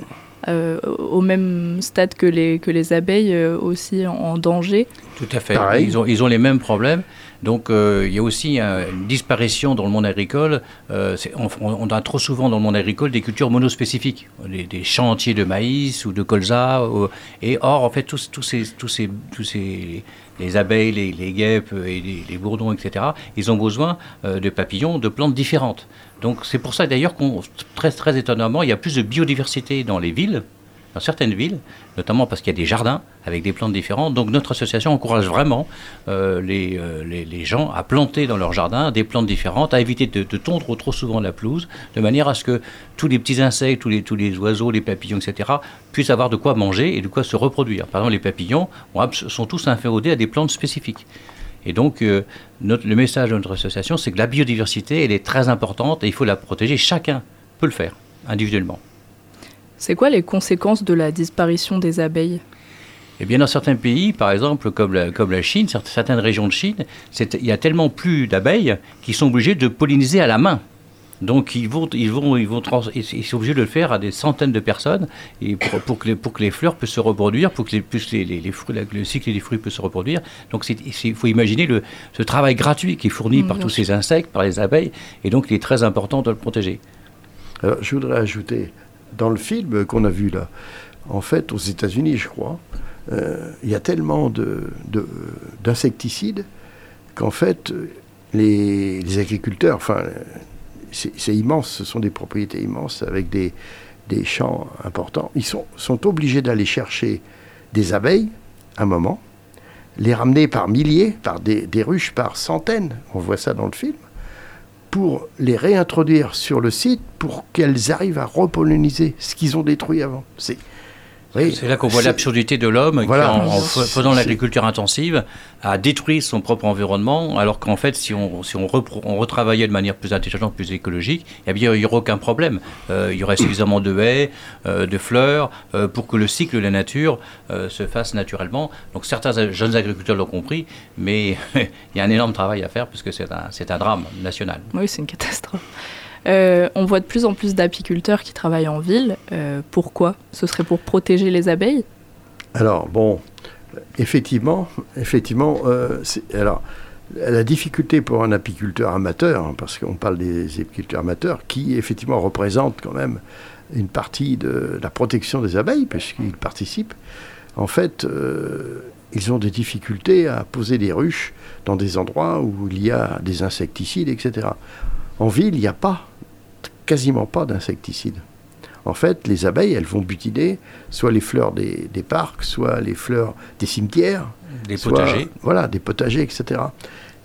Speaker 7: euh, au même stade que les, que les abeilles, euh, aussi en, en danger.
Speaker 1: Tout à fait.
Speaker 8: Pareil.
Speaker 1: Ils ont, ils ont les mêmes problèmes. Donc, euh, il y a aussi une disparition dans le monde agricole. Euh, on, on a trop souvent dans le monde agricole des cultures monospécifiques, des, des champs entiers de maïs ou de colza. ou- et or, en fait, tous, tous ces, tous ces, tous ces, les abeilles, les, les guêpes et les, les bourdons, etc., ils ont besoin euh, de papillons, de plantes différentes. Donc, c'est pour ça d'ailleurs qu'on, très, étonnamment, il y a plus de biodiversité dans les villes dans certaines villes, notamment parce qu'il y a des jardins avec des plantes différentes. Donc notre association encourage vraiment euh, les, euh, les, gens à planter dans leur jardin des plantes différentes, à éviter de, tondre trop souvent la pelouse, de manière à ce que tous les petits insectes, tous les, oiseaux, les papillons, etc., puissent avoir de quoi manger et de quoi se reproduire. Par exemple, les papillons sont tous inféodés à des plantes spécifiques. Et donc, euh, notre- le message de notre association, c'est que la biodiversité, elle est très importante et il faut la protéger. Chacun peut le faire, individuellement.
Speaker 7: C'est quoi les conséquences de la disparition des abeilles?
Speaker 1: Eh bien, dans certains pays, par exemple, comme la, comme la Chine, cer- certaines régions de Chine, il y a tellement plus d'abeilles qu'ils sont obligés de polliniser à la main. Donc, ils vont, ils vont, ils vont, trans- ils ils sont obligés de le faire à des centaines de personnes et pour, pour que, les, pour que les fleurs puissent se reproduire, pour que les, puissent les, les- les fruits, la- le cycle des fruits puisse se reproduire. Donc, il faut imaginer le, ce travail gratuit qui est fourni
Speaker 7: Mm,
Speaker 1: par tous
Speaker 7: sûr.
Speaker 1: ces insectes, par les abeilles, et donc il est très important de le protéger.
Speaker 8: Alors, je voudrais ajouter, dans le film qu'on a vu là, en fait, aux États-Unis, je crois, euh, il y a tellement de- de- d'insecticides qu'en fait, les, les agriculteurs, enfin, c'est immense, ce sont des propriétés immenses avec des, des champs importants, ils sont, sont obligés d'aller chercher des abeilles, un moment, les ramener par milliers, par des, des ruches par centaines, on voit ça dans le film, pour les réintroduire sur le site pour qu'elles arrivent à repolliniser ce qu'ils ont détruit avant. C'est, Oui.
Speaker 1: C'est là qu'on voit l'absurdité de l'homme
Speaker 8: Voilà.
Speaker 1: qui, en, en fa- faisant l'agriculture intensive, a détruit son propre environnement, alors qu'en fait, si on, si on, repro- on retravaillait de manière plus intelligente, plus écologique, eh bien, il n'y aurait aucun problème. Euh, il y aurait suffisamment de haies, euh, de fleurs, euh, pour que le cycle de la nature euh, se fasse naturellement. Donc certains jeunes agriculteurs l'ont compris, mais il y a un énorme travail à faire, puisque c'est un, c'est un drame national.
Speaker 7: Oui, c'est une catastrophe. Euh, on voit de plus en plus d'apiculteurs qui travaillent en ville. Euh, pourquoi? Ce serait pour protéger les abeilles?
Speaker 8: Alors, bon, effectivement, effectivement, euh, la difficulté pour un apiculteur amateur, hein, parce qu'on parle des apiculteurs amateurs, qui effectivement représentent quand même une partie de la protection des abeilles, puisqu'ils participent, en fait, ils ont des difficultés à poser des ruches dans des endroits où il y a des insecticides, etc. En ville, il n'y a pas, quasiment pas d'insecticides. En fait, les abeilles, elles vont butiner soit les fleurs des, des parcs, soit les fleurs des cimetières,
Speaker 1: Des
Speaker 8: soit,
Speaker 1: potagers.
Speaker 8: Voilà, des potagers, etc.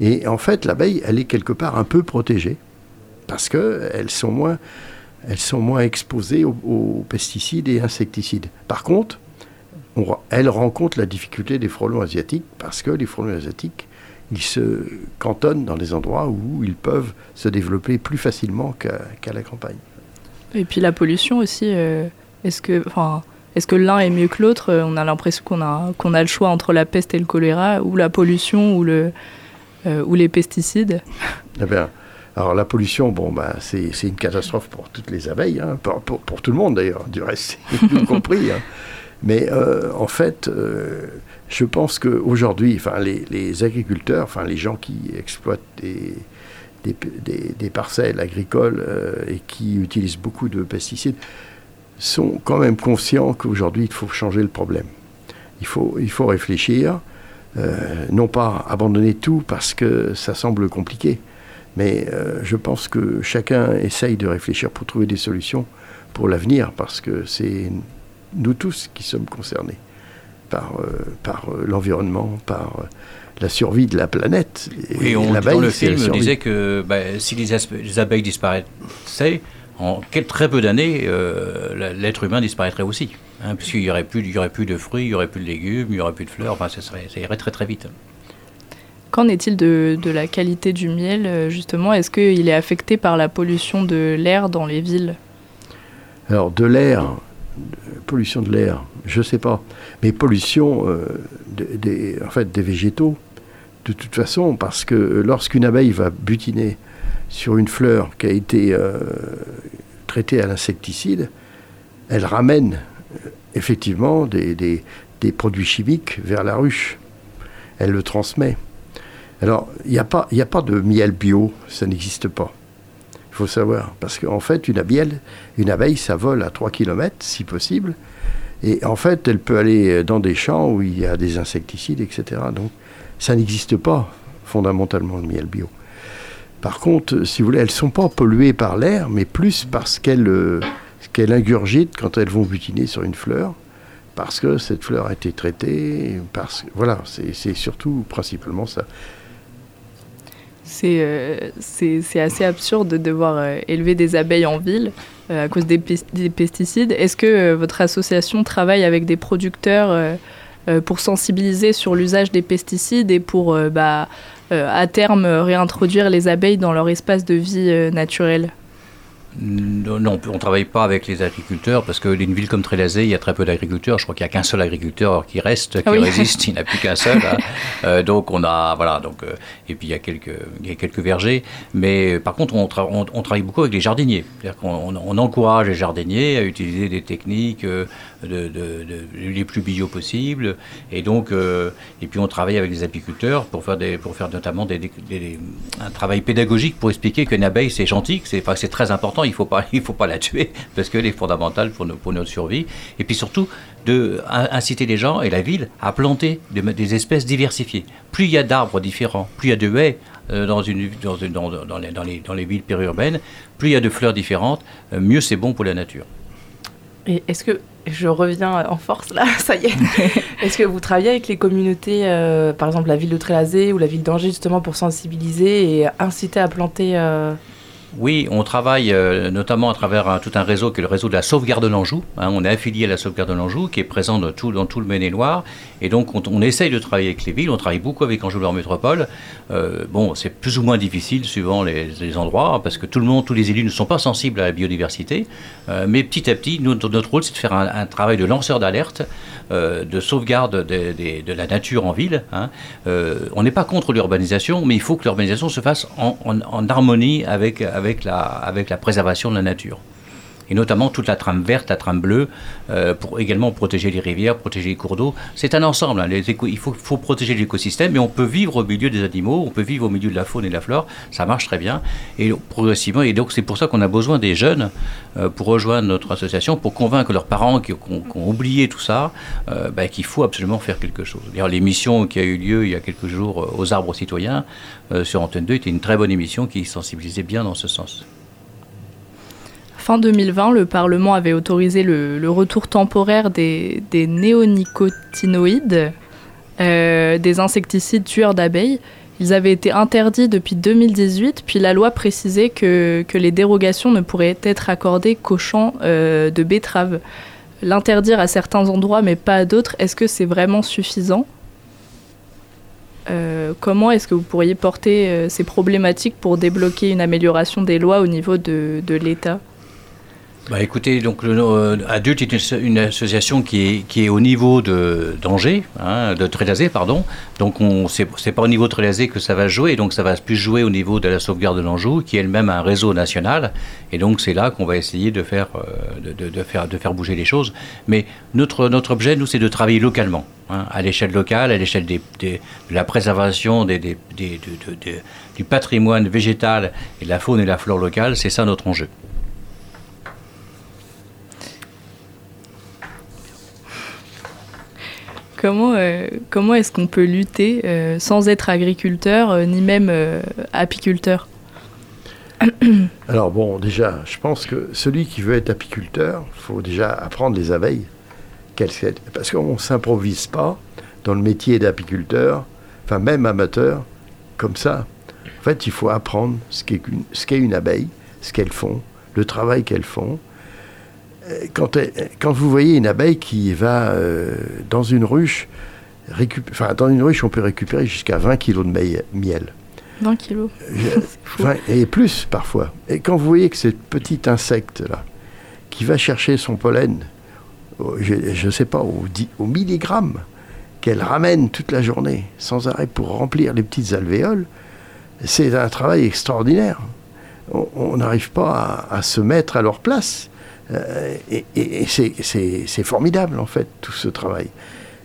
Speaker 8: Et en fait, l'abeille, elle est quelque part un peu protégée parce que elles sont moins, elles sont moins exposées aux, aux pesticides et insecticides. Par contre, on re- elle rencontre la difficulté des frelons asiatiques parce que les frelons asiatiques, ils se cantonnent dans des endroits où ils peuvent se développer plus facilement qu'à la campagne.
Speaker 7: Et puis la pollution aussi. euh, est-ce que, enfin, est-ce que l'un est mieux que l'autre? Euh, On a l'impression qu'on a qu'on a le choix entre la peste et le choléra, ou la pollution, ou le euh, ou les pesticides?
Speaker 8: Eh bien, alors la pollution, bon, bah, c'est c'est une catastrophe pour toutes les abeilles, hein, pour, pour- pour tout le monde d'ailleurs, du reste, y compris. hein. Mais euh, en fait, je pense qu'aujourd'hui, les, agriculteurs, enfin, les gens qui exploitent des, parcelles agricoles euh, et qui utilisent beaucoup de pesticides, sont quand même conscients qu'aujourd'hui, il faut changer le problème. Il faut, il faut réfléchir, euh, non pas abandonner tout parce que ça semble compliqué, mais euh, je pense que chacun essaye de réfléchir pour trouver des solutions pour l'avenir, parce que c'est nous tous qui sommes concernés par, euh, par euh, l'environnement, par euh, la survie de la planète.
Speaker 1: Et on, dans le film,
Speaker 8: survie.
Speaker 1: disait que bah, si les, abeilles disparaissaient, en quel- très peu d'années, euh, l'être humain disparaîtrait aussi. Hein, Puisqu'il n'y aurait, plus- il y aurait plus de fruits, il n'y aurait plus de légumes, il n'y aurait plus de fleurs, enfin, ça, serait, ça irait très très vite.
Speaker 7: Qu'en est-il de, de la qualité du miel justement? Est-ce qu'il est affecté par la pollution de l'air dans les villes?
Speaker 8: Alors, de l'air, pollution de l'air, je sais pas. Mais pollution euh, de- des, végétaux, de toute façon, parce que lorsqu'une abeille va butiner sur une fleur qui a été euh, traitée à l'insecticide, elle ramène euh, effectivement des, produits chimiques vers la ruche. Elle le transmet. Alors, il n'y a pas de miel bio, ça n'existe pas. Faut savoir. Parce qu'en fait, une abeille, une abeille, ça vole à 3 km, si possible. Et en fait, elle peut aller dans des champs où il y a des insecticides, etc. Donc, ça n'existe pas, fondamentalement, le miel bio. Par contre, si vous voulez, elles sont pas polluées par l'air, mais plus parce qu'elles euh, qu'elles ingurgitent quand elles vont butiner sur une fleur, parce que cette fleur a été traitée, parce que, voilà, c'est surtout, principalement ça.
Speaker 7: C'est euh, c'est assez absurde de devoir euh, élever des abeilles en ville euh, à cause des, pes- des pesticides. Est-ce que votre association travaille avec des producteurs pour sensibiliser sur l'usage des pesticides et pour bah, à terme réintroduire les abeilles dans leur espace de vie naturel?
Speaker 1: Non, on ne travaille pas avec les agriculteurs parce que une ville comme Trélazé, il y a très peu d'agriculteurs. Je crois qu'il n'y a qu'un seul agriculteur qui reste, qui
Speaker 7: Ah oui.
Speaker 1: résiste. Il n'y en a plus qu'un seul. hein. Euh, donc on a voilà. Donc euh, et puis il y a quelques il y a quelques vergers. Mais euh, par contre, on, tra- on- on travaille beaucoup avec les jardiniers. On- on encourage les jardiniers à utiliser des techniques euh, de, les plus bio possibles. Et donc euh, et puis on travaille avec les apiculteurs pour faire des pour faire notamment un travail pédagogique pour expliquer qu'une abeille c'est gentil, que c'est enfin, très important. Il faut pas faut pas la tuer parce qu'elle est fondamentale pour, nos- pour notre survie. Et puis surtout de in- inciter les gens et la ville à planter des, espèces diversifiées. Plus il y a d'arbres différents, plus il y a de haies euh, dans, une, dans, dans- dans les- dans les villes périurbaines, plus il y a de fleurs différentes, euh, mieux c'est bon pour la nature.
Speaker 2: Et est-ce que je reviens en force là, ça y est. est-ce que vous travaillez avec les communautés, euh, par exemple la ville de Trélazé ou la ville d'Angers justement pour sensibiliser et inciter à planter euh,
Speaker 1: Oui, on travaille euh, notamment à travers tout un réseau qui est le réseau de la sauvegarde de l'Anjou. hein. on est affilié à la sauvegarde de l'Anjou qui est présent dans tout, le Maine-et-Loire. Et donc on, essaye de travailler avec les villes. On travaille beaucoup avec Anjou-Loire Métropole. Euh, bon, c'est plus ou moins difficile suivant les, endroits parce que tout le monde, tous les élus ne sont pas sensibles à la biodiversité. Euh, mais petit à petit, notre rôle, c'est de faire un, travail de lanceur d'alerte, de sauvegarde de la nature en ville. hein. On n'est pas contre l'urbanisation, mais il faut que l'urbanisation se fasse en, harmonie avec, avec la préservation de la nature. Et notamment toute la trame verte, la trame bleue, euh, pour également protéger les rivières, protéger les cours d'eau. C'est un ensemble. hein. Il faut, protéger l'écosystème, mais on peut vivre au milieu des animaux, on peut vivre au milieu de la faune et de la flore. Ça marche très bien. Et progressivement, et donc c'est pour ça qu'on a besoin des jeunes euh, pour rejoindre notre association, pour convaincre leurs parents qui, ont, oublié tout ça, euh, ben, qu'il faut absolument faire quelque chose. D'ailleurs, l'émission qui a eu lieu il y a quelques jours aux arbres citoyens sur Antenne 2 était une très bonne émission qui sensibilisait bien dans ce sens.
Speaker 7: Fin 2020, le Parlement avait autorisé le, retour temporaire des, des néonicotinoïdes, euh, des insecticides tueurs d'abeilles. Ils avaient été interdits depuis 2018, puis la loi précisait que, les dérogations ne pourraient être accordées qu'aux champs euh, de betteraves. L'interdire à certains endroits, mais pas à d'autres, est-ce que c'est vraiment suffisant? Euh, comment est-ce que vous pourriez porter ces problématiques pour débloquer une amélioration des lois au niveau de l'État?
Speaker 1: Bah écoutez, donc le euh, Adulte est une, association qui est, qui est au niveau de d'Angers, hein, de Trélazé, pardon. Donc on c'est pas au niveau de que ça va jouer, donc ça va plus jouer au niveau de la sauvegarde de l'Anjou, qui est elle-même un réseau national. Et donc c'est là qu'on va essayer de faire, euh, de, de- de faire, de faire bouger les choses. Mais notre, notre objet, nous, c'est de travailler localement, hein, à l'échelle locale, à l'échelle des, de la préservation des, de- de- de- du patrimoine végétal et de la faune et la flore locale. C'est ça notre enjeu.
Speaker 7: Comment, euh, comment est-ce qu'on peut lutter euh, sans être agriculteur euh, ni même apiculteur
Speaker 8: Alors bon, déjà, je pense que celui qui veut être apiculteur, il faut déjà apprendre les abeilles. Parce qu'on ne s'improvise pas dans le métier d'apiculteur, enfin même amateur, comme ça. En fait, il faut apprendre ce qu'est une, une abeille, ce qu'elles font, le travail qu'elles font. Quand, quand vous voyez une abeille qui va euh, dans une ruche, récup- enfin dans une ruche, on peut récupérer jusqu'à 20 kilos de miel.
Speaker 7: 20 kilos.
Speaker 8: Je- et plus parfois. Et quand vous voyez que ce petit insecte-là, qui va chercher son pollen, au- je ne sais pas, au, milligramme, qu'elle ramène toute la journée, sans arrêt, pour remplir les petites alvéoles, c'est un travail extraordinaire. On- On n'arrive pas à, à se mettre à leur place. Euh, et c'est- formidable, en fait, tout ce travail.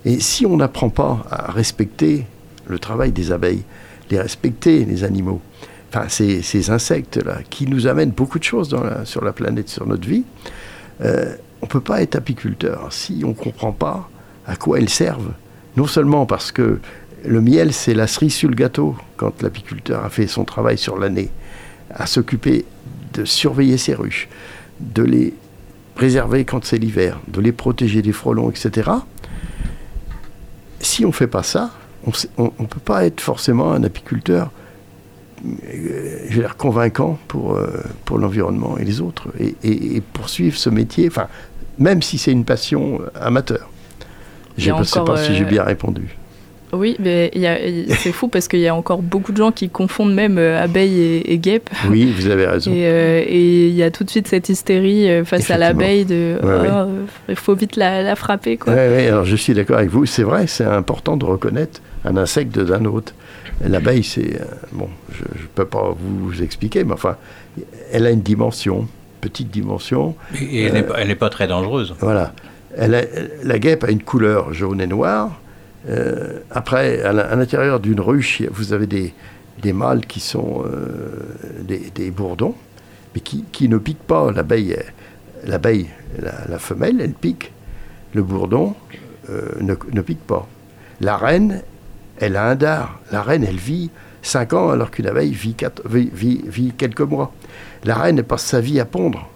Speaker 8: Et si on n'apprend pas à respecter le travail des abeilles, les respecter, les animaux, enfin ces, insectes-là, qui nous amènent beaucoup de choses sur la planète, sur notre vie, euh, on ne peut pas être apiculteur si on ne comprend pas à quoi elles servent. Non seulement parce que le miel, c'est la cerise sur le gâteau, quand l'apiculteur a fait son travail sur l'année, à s'occuper de surveiller ses ruches, de les préserver quand c'est l'hiver, de les protéger des frelons, etc. Si on ne fait pas ça, on ne peut pas être forcément un apiculteur euh, je dire, convaincant pour, euh, pour l'environnement et les autres, et, et- et poursuivre ce métier, enfin, même si c'est une passion euh, amateur. Je ne sais pas si j'ai bien répondu.
Speaker 7: Oui, mais c'est fou parce qu'il y a encore beaucoup de gens qui confondent même euh, abeilles et, et guêpes.
Speaker 8: Oui, vous avez raison.
Speaker 7: Et euh, et il y a tout de suite cette hystérie euh, face à l'abeille de
Speaker 8: ouais.
Speaker 7: Oh, il faut vite la, la frapper. Quoi.
Speaker 8: Oui, alors je suis d'accord avec vous. C'est vrai, c'est important de reconnaître un insecte d'un autre. L'abeille, c'est. euh, bon, je ne peux pas vous expliquer, mais enfin, elle a une dimension, petite dimension.
Speaker 1: Et elle
Speaker 8: Euh,
Speaker 1: n'est pas- très dangereuse.
Speaker 8: Voilà. Elle a- la guêpe a une couleur jaune et noire. Euh, après, à l'in- à l'intérieur d'une ruche, vous avez des, mâles qui sont euh, des, bourdons, mais qui, ne piquent pas. L'abeille, elle- l'abeille, la, femelle, elle pique. Le bourdon euh, ne, pique pas. La reine, elle a un dard. La reine, elle vit 5 ans alors qu'une abeille vit, quatre- vit- vit- vit quelques mois. La reine, passe sa vie à pondre.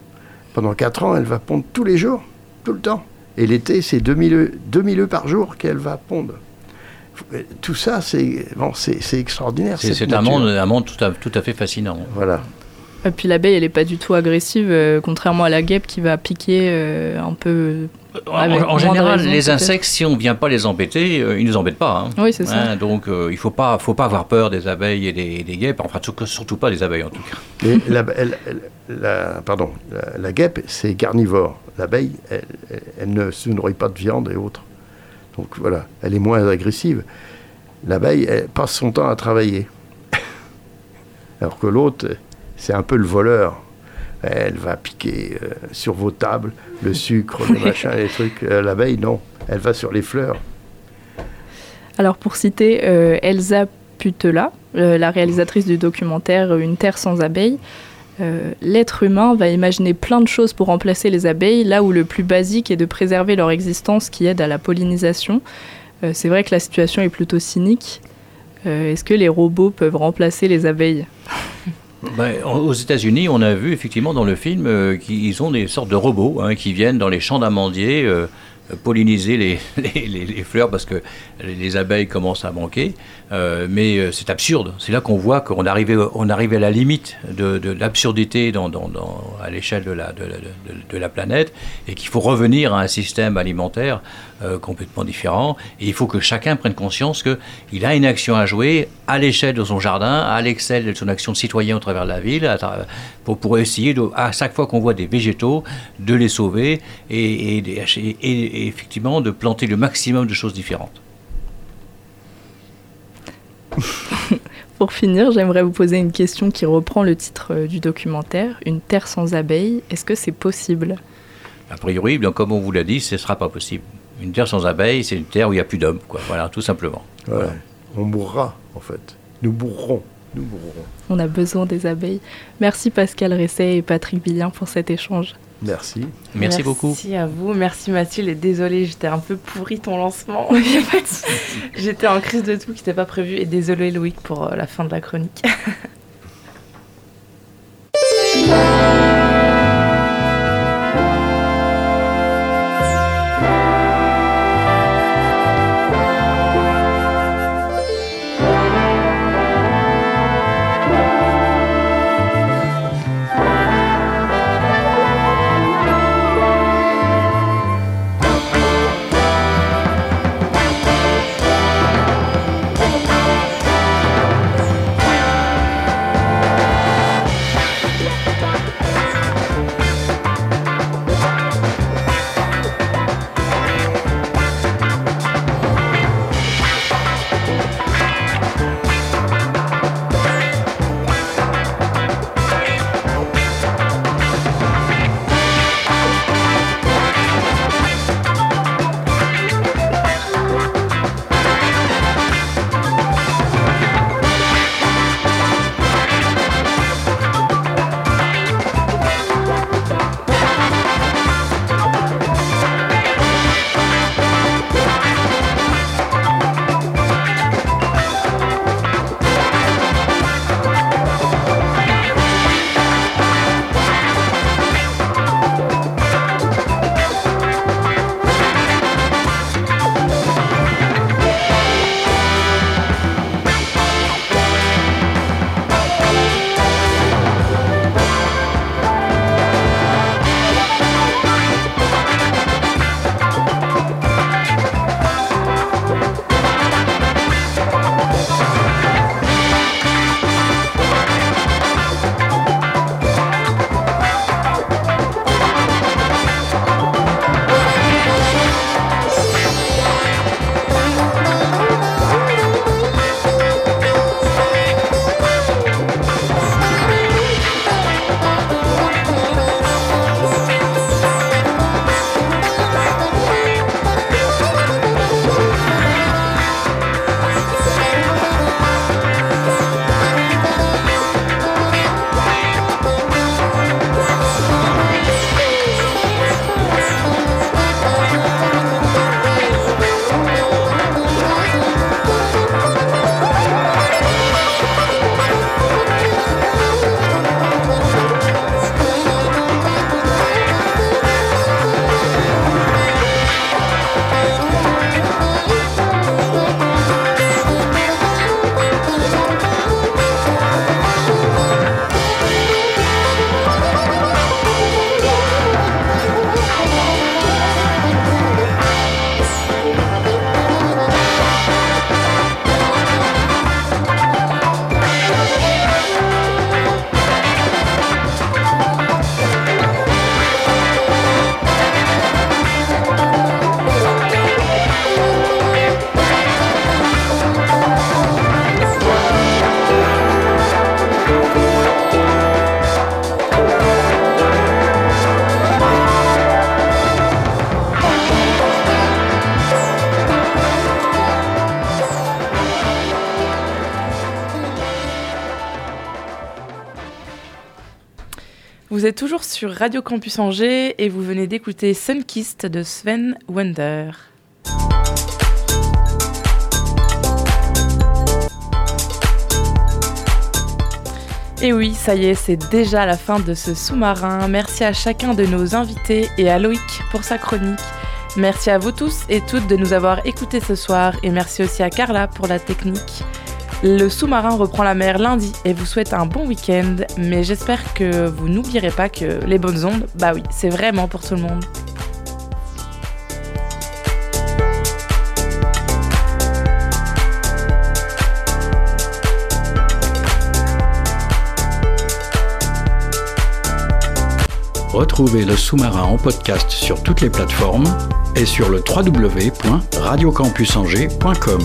Speaker 8: Pendant 4 ans, elle va pondre tous les jours, tout le temps. Et l'été, c'est 2000 œufs, 2000 œufs par jour qu'elle va pondre. Tout ça, c'est bon, extraordinaire.
Speaker 1: C'est un monde, un monde tout, à, tout à fait fascinant.
Speaker 8: Voilà.
Speaker 7: Et puis l'abeille, elle n'est pas du tout agressive, euh, contrairement à la guêpe qui va piquer euh, un peu.
Speaker 1: En,
Speaker 7: avec
Speaker 1: en
Speaker 7: moins de
Speaker 1: général,
Speaker 7: raison,
Speaker 1: les insectes, si on ne vient pas les embêter, euh, ils ne nous embêtent pas. hein.
Speaker 7: Oui, c'est ça.
Speaker 1: Hein, donc euh, il ne faut pas, faut pas avoir peur des abeilles et des, des guêpes, enfin surtout- surtout pas des abeilles en tout cas.
Speaker 8: La, elle- elle- la- pardon, la, la guêpe, c'est carnivore. L'abeille, elle, elle- elle ne se nourrit pas de viande et autres. Donc voilà, elle est moins agressive. L'abeille, elle passe son temps à travailler. Alors que l'autre, c'est un peu le voleur. Elle va piquer euh, sur vos tables le sucre, le machin, les trucs. Euh, L'abeille, non. Elle va sur les fleurs.
Speaker 7: Alors pour citer euh, Elsa Putela, la réalisatrice du documentaire Une Terre sans abeilles, l'être humain va imaginer plein de choses pour remplacer les abeilles, là où le plus basique est de préserver leur existence qui aide à la pollinisation. C'est vrai que la situation est plutôt cynique. Est-ce que les robots peuvent remplacer les abeilles?
Speaker 1: Ben, en- aux États-Unis, on a vu effectivement dans le film euh, qu'ils ont des sortes de robots hein, qui viennent dans les champs d'amandiers euh, polliniser les, fleurs parce que les abeilles commencent à manquer. Euh, mais c'est absurde. C'est là qu'on voit qu'on arrivait, on arrivait à la limite de, l'absurdité à l'échelle de la planète et qu'il faut revenir à un système alimentaire euh, complètement différent. Et il faut que chacun prenne conscience qu'il a une action à jouer à l'échelle de son jardin, à l'échelle de son action de citoyen au travers de la ville, à pour, pour essayer, de, à chaque fois qu'on voit des végétaux, de les sauver et, et- et- et effectivement de planter le maximum de choses différentes.
Speaker 7: Pour finir, j'aimerais vous poser une question qui reprend le titre euh, du documentaire, Une Terre sans abeilles. Est-ce que c'est possible?
Speaker 1: A priori, bien comme on vous l'a dit, ce ne sera pas possible. Une terre sans abeilles, c'est une terre où il n'y a plus d'hommes, quoi. Voilà, tout simplement.
Speaker 8: Ouais. On mourra, en fait. Nous mourrons. Nous mourrons.
Speaker 7: On a besoin des abeilles. Merci Pascal Resset et Patrick Billien pour cet échange.
Speaker 8: Merci.
Speaker 1: Merci, beaucoup.
Speaker 2: Merci à vous, merci Mathilde et désolée, j'étais un peu pourri ton lancement. J'étais en crise de tout qui n'était pas prévu et désolée Loïc pour euh, la fin de la chronique. toujours sur Radio Campus Angers et vous venez d'écouter Sunkist de Sven Wonder. Et oui, ça y est, c'est déjà la fin de ce sous-marin. Merci à chacun de nos invités et à Loïc pour sa chronique. Merci à vous tous et toutes de nous avoir écoutés ce soir et merci aussi à Carla pour la technique. Le sous-marin reprend la mer lundi et vous souhaite un bon week-end, mais j'espère que vous n'oublierez pas que les bonnes ondes, bah oui, c'est vraiment pour tout le monde.
Speaker 9: Retrouvez le sous-marin en podcast sur toutes les plateformes et sur le www.radiocampusangers.com.